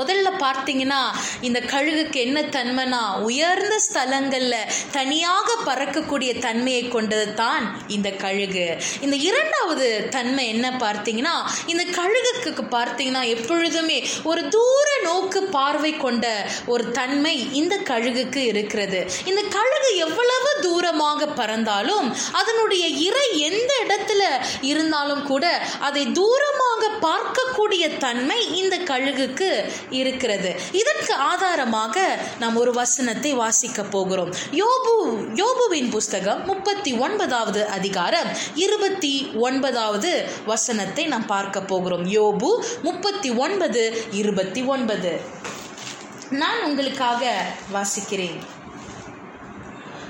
முதல்ல பார்த்தீங்கன்னா இந்த கழுகுக்கு என்ன தன்மைனா உயர்ந்த ஸ்தலங்களில் தனியாக பறக்கக்கூடிய தன்மையை கொண்டது தான் இந்த கழுகு. இந்த இரண்டாவது தன்மை என்ன பார்த்தீங்கன்னா இந்த கழுகுக்கு பார்த்தீங்கன்னா எப்பொழுதுமே ஒரு தூர நோக்கு பார்வை கொண்ட ஒரு தன்மை இந்த கழுகுக்கு இருக்கிறது. இந்த கழுகு எவ்வளவு தூரமாக பறந்தாலும் அதனுடைய இறை எந்த இடத்துல இருந்தாலும் கூட அதை தூரமாக பார்க்கக்கூடிய தன்மை இந்த கழுகுக்கு இருக்கிறது. இதற்கு ஆதாரமாக நாம் ஒரு வசனத்தை வாசிக்க போகிறோம். யோபு யோபுவின் புஸ்தகம் முப்பத்தி ஒன்பதாவது அதிகாரம் இருபத்தி ஒன்பதாவது வசனத்தை நாம் பார்க்க போகிறோம். யோபு முப்பத்தி ஒன்பது இருபத்தி ஒன்பது நான் உங்களுக்காக வாசிக்கிறேன்.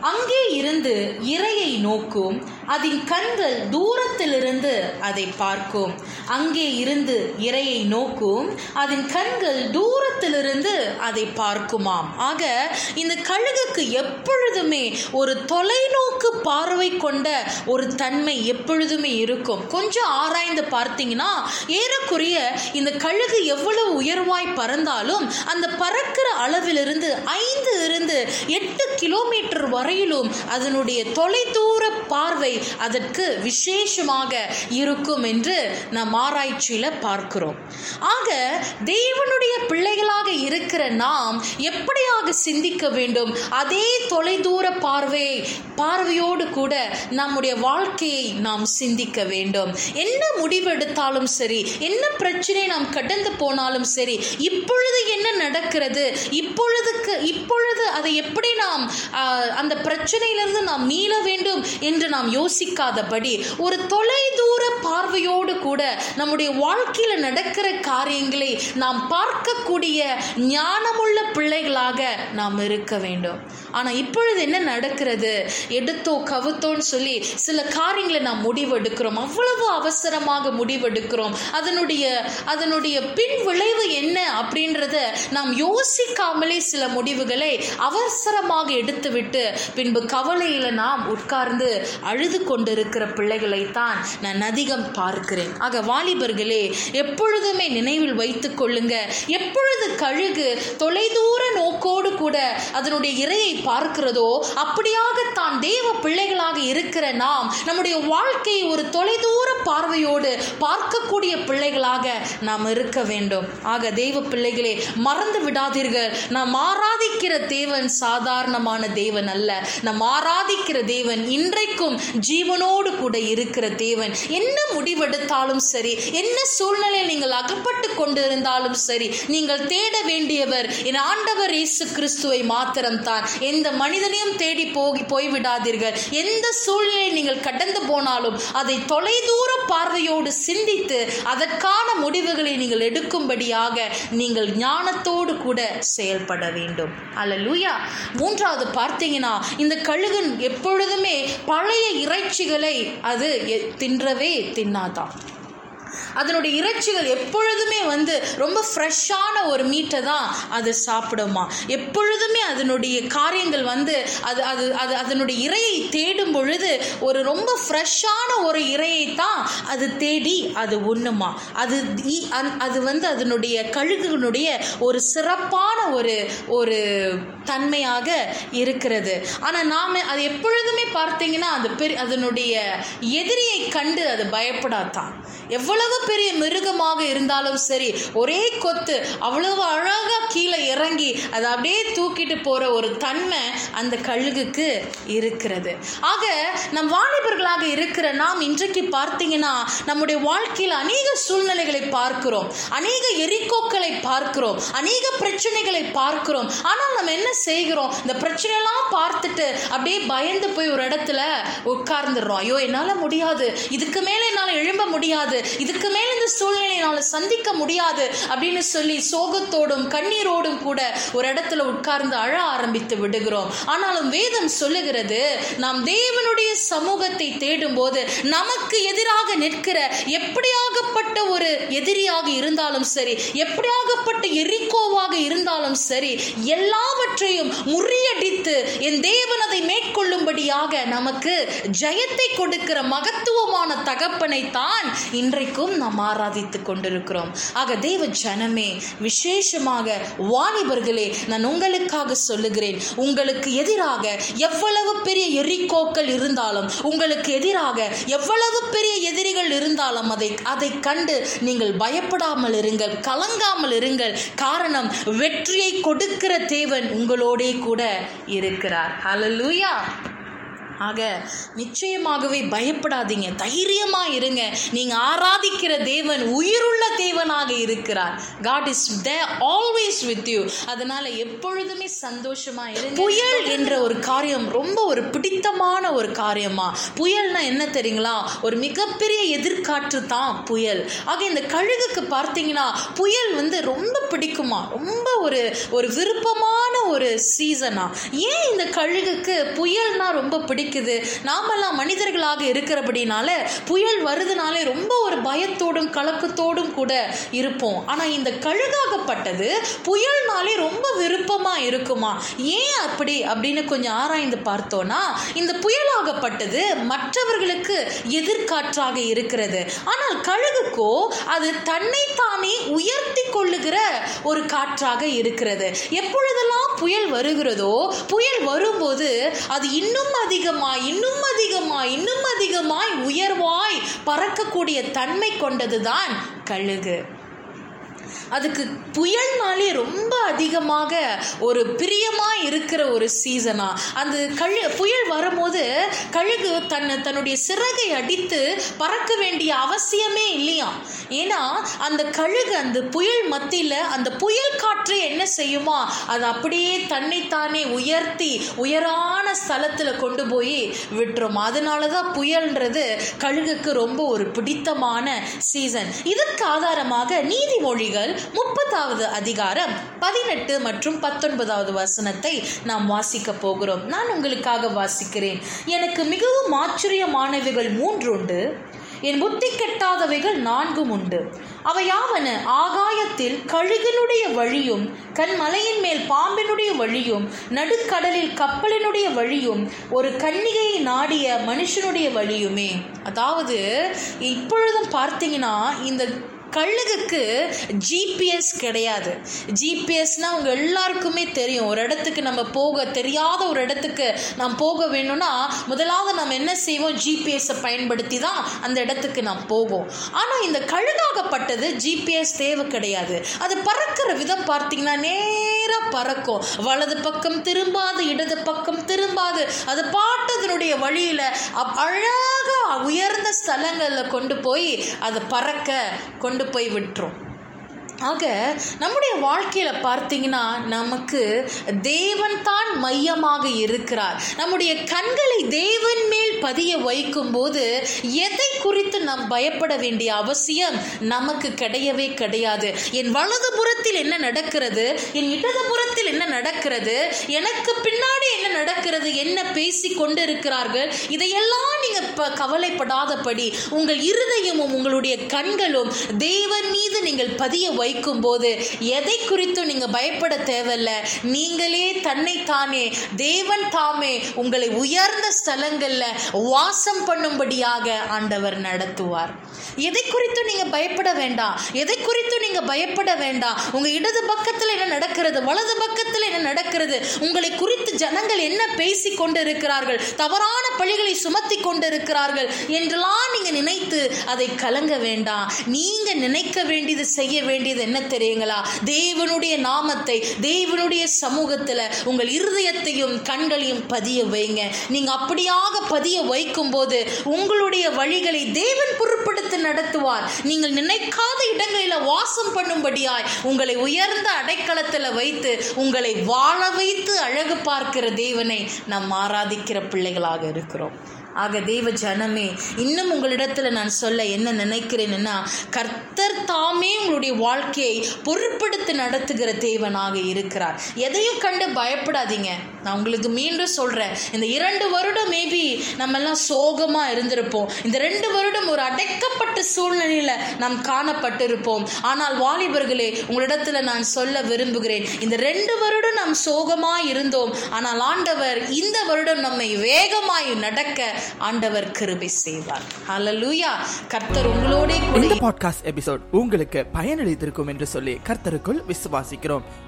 அங்கே இருந்து இறையை நோக்கும் அதன் கண்கள் தூரத்திலிருந்து அதை பார்க்கும். அங்கே இருந்து இரையை நோக்கும். அதன் கண்கள் தூரத்திலிருந்து அதை பார்க்குமாம். ஆக இந்த கழுகுக்கு எப்பொழுதுமே ஒரு தொலைநோக்கு பார்வை கொண்ட ஒரு தன்மை எப்பொழுதுமே இருக்கும். கொஞ்சம் ஆராய்ந்து பார்த்தீங்கன்னா ஏறக்குறைய இந்த கழுகு எவ்வளவு உயர்வாய் பறந்தாலும் அந்த பறக்கிற அளவிலிருந்து ஐந்து இருந்து எட்டு கிலோமீட்டர் வரையிலும் அதனுடைய தொலைதூர பார்வை அதற்கு விசேஷமாக இருக்கும் என்று நாம் ஆராய்ச்சியில் பார்க்கிறோம். ஆக தேவனுடைய பிள்ளைகளாக இருக்கிற நாம் எப்படியாக சிந்திக்க வேண்டும்? அதே தொலைதூர பார்வை பார்வையோடு கூட நம்முடைய வாழ்க்கையை நாம் சிந்திக்க வேண்டும். என்ன முடிவெடுத்தாலும் சரி என்ன பிரச்சனை நாம் கடந்து போனாலும் சரி இப்பொழுது என்ன நடக்கிறது? இப்பொழுதுக்கு இப்பொழுது அதை எப்படி நாம் அந்த பிரச்சனையிலிருந்து நாம் மீள வேண்டும் என்று நாம் யோசிக்காதபடி ஒரு தொலைதூர பார்வையோடு கூட நம்முடைய வாழ்க்கையில நடக்கிற காரியங்களை நாம் பார்க்கக்கூடிய ஞானமுள்ள பிள்ளைகளாக நாம் இருக்க வேண்டும். ஆனா இப்பொழுது என்ன நடக்கிறது? எடுத்தோ கவுத்தோன்னு சொல்லி சில காரியங்களை நாம் முடிவெடுக்கிறோம். அவ்வளவு அவசரமாக முடிவெடுக்கிறோம். அதனுடைய அதனுடைய பின் விளைவு என்ன அப்படின்றத நாம் யோசிக்காமலே சில முடிவுகளை அவசரமாக எடுத்துவிட்டு பின்பு கவலையில நாம் உட்கார்ந்து அழுது கொண்டிருக்கிற பிள்ளைகளைத்தான் நான் அதிகம் பார்க்கிறேன். ஆக வாலிபர்களே எப்பொழுதுமே நினைவில் வைத்துக் கொள்ளுங்க. எப்பொழுது கழுகு தொலைதூர நோக்கோடு கூட அதனுடைய இறையை பார்க்கிறதோ அப்படியாக தான் தேவ பிள்ளைகளாக இருக்கிற நாம் நம்முடைய வாழ்க்கையை ஒரு தொலைதூர பார்வையோடு பார்க்கக்கூடிய பிள்ளைகளாக நாம் இருக்க வேண்டும். ஆக தெய்வ பிள்ளைகளே மறந்து விடாதீர்கள். நாம் ஆராதிக்கிற தேவன் சாதாரணமான தேவன் அல்ல. நாம் ஆராதிக்கிற தேவன் இன்றைக்கும் ஜீவனோடு கூட இருக்கிற தேவன். என்ன முடிவெடுத்தாலும் சரி என்ன சூழ்நிலையில் நீங்கள் அகப்பட்டு கொண்டிருந்தாலும் சரி நீங்கள் தேட வேண்டியவர் என் ஆண்டவர் இயேசு கிறிஸ்துவை மாத்திரம்தான். எந்த மனிதனையும் தேடி போகி போய்விடாதீர்கள். எந்த சூழ்நிலை நீங்கள் கடந்து போனாலும் அதை தொலைதூர பார்வையோடு சிந்தித்து அதற்கான முடிவுகளை நீங்கள் எடுக்கும்படியாக நீங்கள் ஞானத்தோடு கூட செயல்பட வேண்டும். அல்ல லூயா மூன்றாவது பார்த்தீங்கன்னா இந்த கழுகன் எப்பொழுதுமே பழைய இறைச்சிகளை அது தின்றவே தின்னாதான் அதனுடைய இறைச்சிகள் எப்பொழுதுமே வந்து ரொம்ப ஃப்ரெஷ்ஷான ஒரு மீட்டை தான் அது சாப்பிடுமா. எப்பொழுதுமே அதனுடைய காரியங்கள் வந்து அது அது அது அதனுடைய இரையை தேடும் பொழுது ஒரு ரொம்ப ஃப்ரெஷ்ஷான ஒரு இறையை தான் அது தேடி அது உண்ணுமா. அது அந்- அது வந்து அதனுடைய கழுகுனுடைய ஒரு சிறப்பான ஒரு ஒரு தன்மையாக இருக்கிறது. ஆனால் நாம் அது எப்பொழுதுமே பார்த்தீங்கன்னா அது பெரிய அதனுடைய எதிரியை கண்டு அது பயப்படாதான். எவ்வளவு பெரிய மிருகமாக இருந்தாலும் சரி ஒரே கொத்து அவ்வளவு அழகா கீழே இறங்கி அதை அப்படியே தூக்கிட்டு போற ஒரு தன்மை அந்த கழுகுக்கு இருக்கிறது. ஆக நம் வாலிபர்களாக இருக்கிற நாம் இன்றைக்கு பார்த்தீங்கன்னா நம்முடைய வாழ்க்கையில் அநேக சூழ்நிலைகளை பார்க்கிறோம். அநேக எரிக்கோக்களை பார்க்கிறோம். அநேக பிரச்சனைகளை பார்க்கிறோம். ஆனால் நம்ம என்ன செய்கிறோம்? இந்த பிரச்சனையெல்லாம் பார்த்துட்டு அப்படியே பயந்து போய் ஒரு இடத்துல உட்கார்ந்துடுறோம். ஐயோ என்னால் முடியாது. இதுக்கு மேலே என்னால் எழும்ப முடியாது. இதுக்கு மேல இந்த சூழ்நிலை என்னால் சந்திக்க முடியாது அப்படின்னு சொல்லி சோகத்தோடும் கண்ணீரோடும் கூட ஒரு இடத்துல உட்கார்ந்து அழ ஆரம்பித்து விடுகிறோம். ஆனாலும் வேதம் சொல்லுகிறது நாம் தேவனுடைய சமூகத்தை தேடும் போது நமக்கு எதிராக நிற்கிற எப்படியாகப்பட்ட ஒரு எதிரியாக இருந்தாலும் சரி எப்படியாகப்பட்ட எரிக்கோவாக இருந்தாலும் சரி எல்லாவற்றையும் முறியடித்து என் தேவன் அதை மேற்கொள்ளும்படியாக நமக்கு ஜெயத்தை கொடுக்கிற மகத்துவமான தகப்பனை தான் இன்றைக்கும் நாம் ஆராதித்துக் கொண்டிருக்கிறோம். ஆக தேவ ஜனமே விசேஷமாக வாணிபர்களே நான் உங்களுக்காக சொல்லுகிறேன். உங்களுக்கு எதிராக எவ்வளவு பெரிய எரிக்கோக்கள் இருந்தாலும் உங்களுக்கு எதிராக எவ்வளவு பெரிய எதிரிகள் இருந்தாலும் அதை அதை கண்டு நீங்கள் பயப்படாமல் இருங்கள் கலங்காமல் இருங்கள். காரணம் வெற்றியை கொடுக்கிற தேவன் உங்களோடே கூட இருக்கிறார். ஹலலூயா ஆக நிச்சயமாகவே பயப்படாதீங்க. தைரியமா இருங்க. நீங்க ஆராதிக்கிற தேவன் உயிருள்ள தேவனாக இருக்கிறார். God is the always with you அதனால எப்பொழுதுமே சந்தோஷமா இருங்க. புயல் என்ற ஒரு காரியம் ரொம்ப ஒரு பிடித்தமான ஒரு காரியமா. புயல்னா என்ன தெரியுங்களா? ஒரு மிகப்பெரிய எதிர்காற்று தான் புயல். ஆக இந்த கழுகுக்கு பார்த்தீங்கன்னா புயல் வந்து ரொம்ப பிடிக்குமா? ரொம்ப ஒரு ஒரு விருப்பமான ஒரு சீசனா ஏன் இந்த கழுகுக்கு புயல்னா ரொம்ப பிடிக்குது? நாமெல்லாம் மனிதர்களாக இருக்கிறபடினால புயல் வருதுனாலே ரொம்ப ஒரு பயத்தோடும் கலக்கத்தோடும் கூட இருப்போம். ஆனா இந்த கழுகாகப்பட்டது புயல்னாலே ரொம்ப விருப்பமா இருக்குமா? ஏன் அப்படி? அப்படின்னு கொஞ்சம் ஆராய்ந்து பார்த்தோம்னா இந்த புயலாகப்பட்டது மற்றவர்களுக்கு எதிர்காற்றாக இருக்கிறது. ஆனால் கழுகுக்கோ அது தன்னைத்தானே உயர்த்தி கொள்ளுகிற ஒரு காற்றாக இருக்கிறது. எப்பொழுதெல்லாம் புயல் வருகிறதோ புயல் வரும்போது அது இன்னும் அதிகமாய் இன்னும் அதிகமாய் இன்னும் அதிகமாய் உயர்வாய் பறக்கக்கூடிய தன்மை கொண்டதுதான் கழுகு. அதுக்கு புயல்னாலே ரொம்ப அதிகமாக ஒரு பிரியமாக இருக்கிற ஒரு சீசனா. அந்த கழு புயல் வரும்போது கழுகு தன்னை தன்னுடைய சிறகை அடித்து பறக்க வேண்டிய அவசியமே இல்லையா? ஏன்னா அந்த கழுகு அந்த புயல் மத்தியில் அந்த புயல் காற்று என்ன செய்யுமா? அது அப்படியே தன்னைத்தானே உயர்த்தி உயரான ஸ்தலத்தில் கொண்டு போய் விட்டுரும். அதனால தான் புயல்ன்றது கழுகுக்கு ரொம்ப ஒரு பிடித்தமான சீசன். இதற்கு ஆதாரமாக நீதிமொழிகள் முப்பதாவது அதிகாரம் பதினெட்டு மற்றும் பத்தொன்பதாவது வசனத்தை நாம் வாசிக்க போகிறோம். நான் உங்களுக்காக வாசிக்கிறேன். எனக்கு மிகவும் ஆச்சரியமானவைகள் மூன்றுண்டு என் புத்தி கெட்டாதவைகள் நான்கும் உண்டு அவையாவன ஆகாயத்தில் கழுகினுடைய வழியும் கண்மலையின் மேல் பாம்பினுடைய வழியும் நடுக்கடலில் கப்பலினுடைய வழியும் ஒரு கன்னிகையை நாடிய மனுஷனுடைய வழியுமே. அதாவது இப்பொழுதும் பார்த்தீங்கன்னா இந்த கழுகுக்கு ஜிபிஎஸ் கிடையாது. ஜிபிஎஸ்னால் அவங்க எல்லாருக்குமே தெரியும். ஒரு இடத்துக்கு நம்ம போக தெரியாத ஒரு இடத்துக்கு நாம் போக வேணும்னா முதலாவது நம்ம என்ன செய்வோம்? ஜிபிஎஸை பயன்படுத்தி தான் அந்த இடத்துக்கு நாம் போவோம். ஆனால் இந்த கழுகாகப்பட்டது ஜிபிஎஸ் தேவை கிடையாது. அது பறக்கிற விதம் பார்த்தீங்கன்னா நேராக பறக்கும். வலது பக்கம் திரும்பாது இடது பக்கம் திரும்பாது. அது பாட்டதனுடைய வழியில் அழகாக உயர்ந்த ஸ்தலங்களில் கொண்டு போய் அதை பறக்க கொண்டு போய் விட்டுரும். ஆக நம்முடைய வாழ்க்கையில் பார்த்தீங்கன்னா நமக்கு தேவன் தான் மையமாக இருக்கிறார். நம்முடைய கண்களை தேவன் மேல் பதிய வைக்கும் போது எதை குறித்து நாம் பயப்பட வேண்டிய அவசியம் நமக்கு கிடையவே கிடையாது. என் வலது புறத்தில் என்ன நடக்கிறது? என் இடது புறத்தில் என்ன நடக்கிறது? எனக்கு பின்னாடி என்ன நடக்கிறது? என்ன பேசி கொண்டிருக்கிறார்கள்? இதையெல்லாம் நீங்கள் இப்போ கவலைப்படாதபடி உங்கள் இருதயமும் உங்களுடைய கண்களும் தேவன் மீது நீங்கள் பதிய வைக்கும் போது எதை குறித்தும் நீங்க பயப்பட தேவையில்ல. நீங்களே தன்னைத்தானே தேவன் தாமே உங்களை உயர்ந்த ஸ்தலங்கள்ல வாசம் பண்ணும்படியாக ஆண்டவர் நடத்துவார். எதை குறித்தும் நீங்க பயப்பட வேண்டாம். எதை குறித்தும் நீங்க பயப்பட வேண்டாம். உங்க இடது பக்கத்துல என்ன நடக்கிறது வலது பக்கத்துல என்ன நடக்கிறது உங்களை குறித்து ஜனங்கள் என்ன பேசி கொண்டிருக்கிறார்கள் தவறான பழிகளை சுமத்தி கொண்டிருக்கிறார்கள் என்றெல்லாம் நீங்க நினைத்து அதை கலங்க வேண்டாம். நீங்க நினைக்க வேண்டியது செய்ய வேண்டியது என்ன தெரியுங்களா? தேவனுடைய நாமத்தை தேவனுடைய சமூகத்துல உங்கள் இருதயத்தையும் கண்களையும் பதிய வைங்க. நீங்க அப்படியாக பதிய வைக்கும் போது உங்களுடைய வழிகளை தேவன் பொருட்படுத்தி நடத்துவார். நீங்கள் நினைக்காத இடங்களில வாசம் பண்ணும்படியாய் உங்களை உயர்ந்த அடைக்கலத்துல வைத்து உங்களை வாழ வைத்து அழகு பார்க்கிற தேவனை நாம் ஆராதிக்கிற பிள்ளைகளாக இருக்கிறோம். ஆக தேவ ஜனமே இன்னும் உங்களிடத்துல நான் சொல்ல என்ன நினைக்கிறேன்னா கர்த்தர் தாமே உங்களுடைய வாழ்க்கையை பொருட்படுத்தி நடத்துகிற தேவனாக இருக்கிறார். எதையும் கண்டு பயப்படாதீங்க. நான் உங்களுக்கு மீண்டும் சொல்றேன். இந்த இரண்டு வருடம் மேபி நம்ம எல்லாம் சோகமா இருந்திருப்போம். இந்த ரெண்டு வருடம் ஒரு அடைக்கப்பட்ட சூழ்நிலையில நாம் காணப்பட்டிருப்போம். ஆனால் வாலிபர்களே உங்களிடத்துல நான் சொல்ல விரும்புகிறேன். இந்த ரெண்டு வருடம் நாம் சோகமா இருந்தோம். ஆனால் ஆண்டவர் இந்த வருடம் நம்மை வேகமாய் நடக்க ஆண்டவர் கிருபை செய்வார். ஹalleluya கர்த்தர் உங்களோட இந்த பாட்காஸ்ட் எபிசோட் உங்களுக்கு பயனளித்திருக்கும் என்று சொல்லி கர்த்தருக்குள் விசுவாசிக்கிறோம்.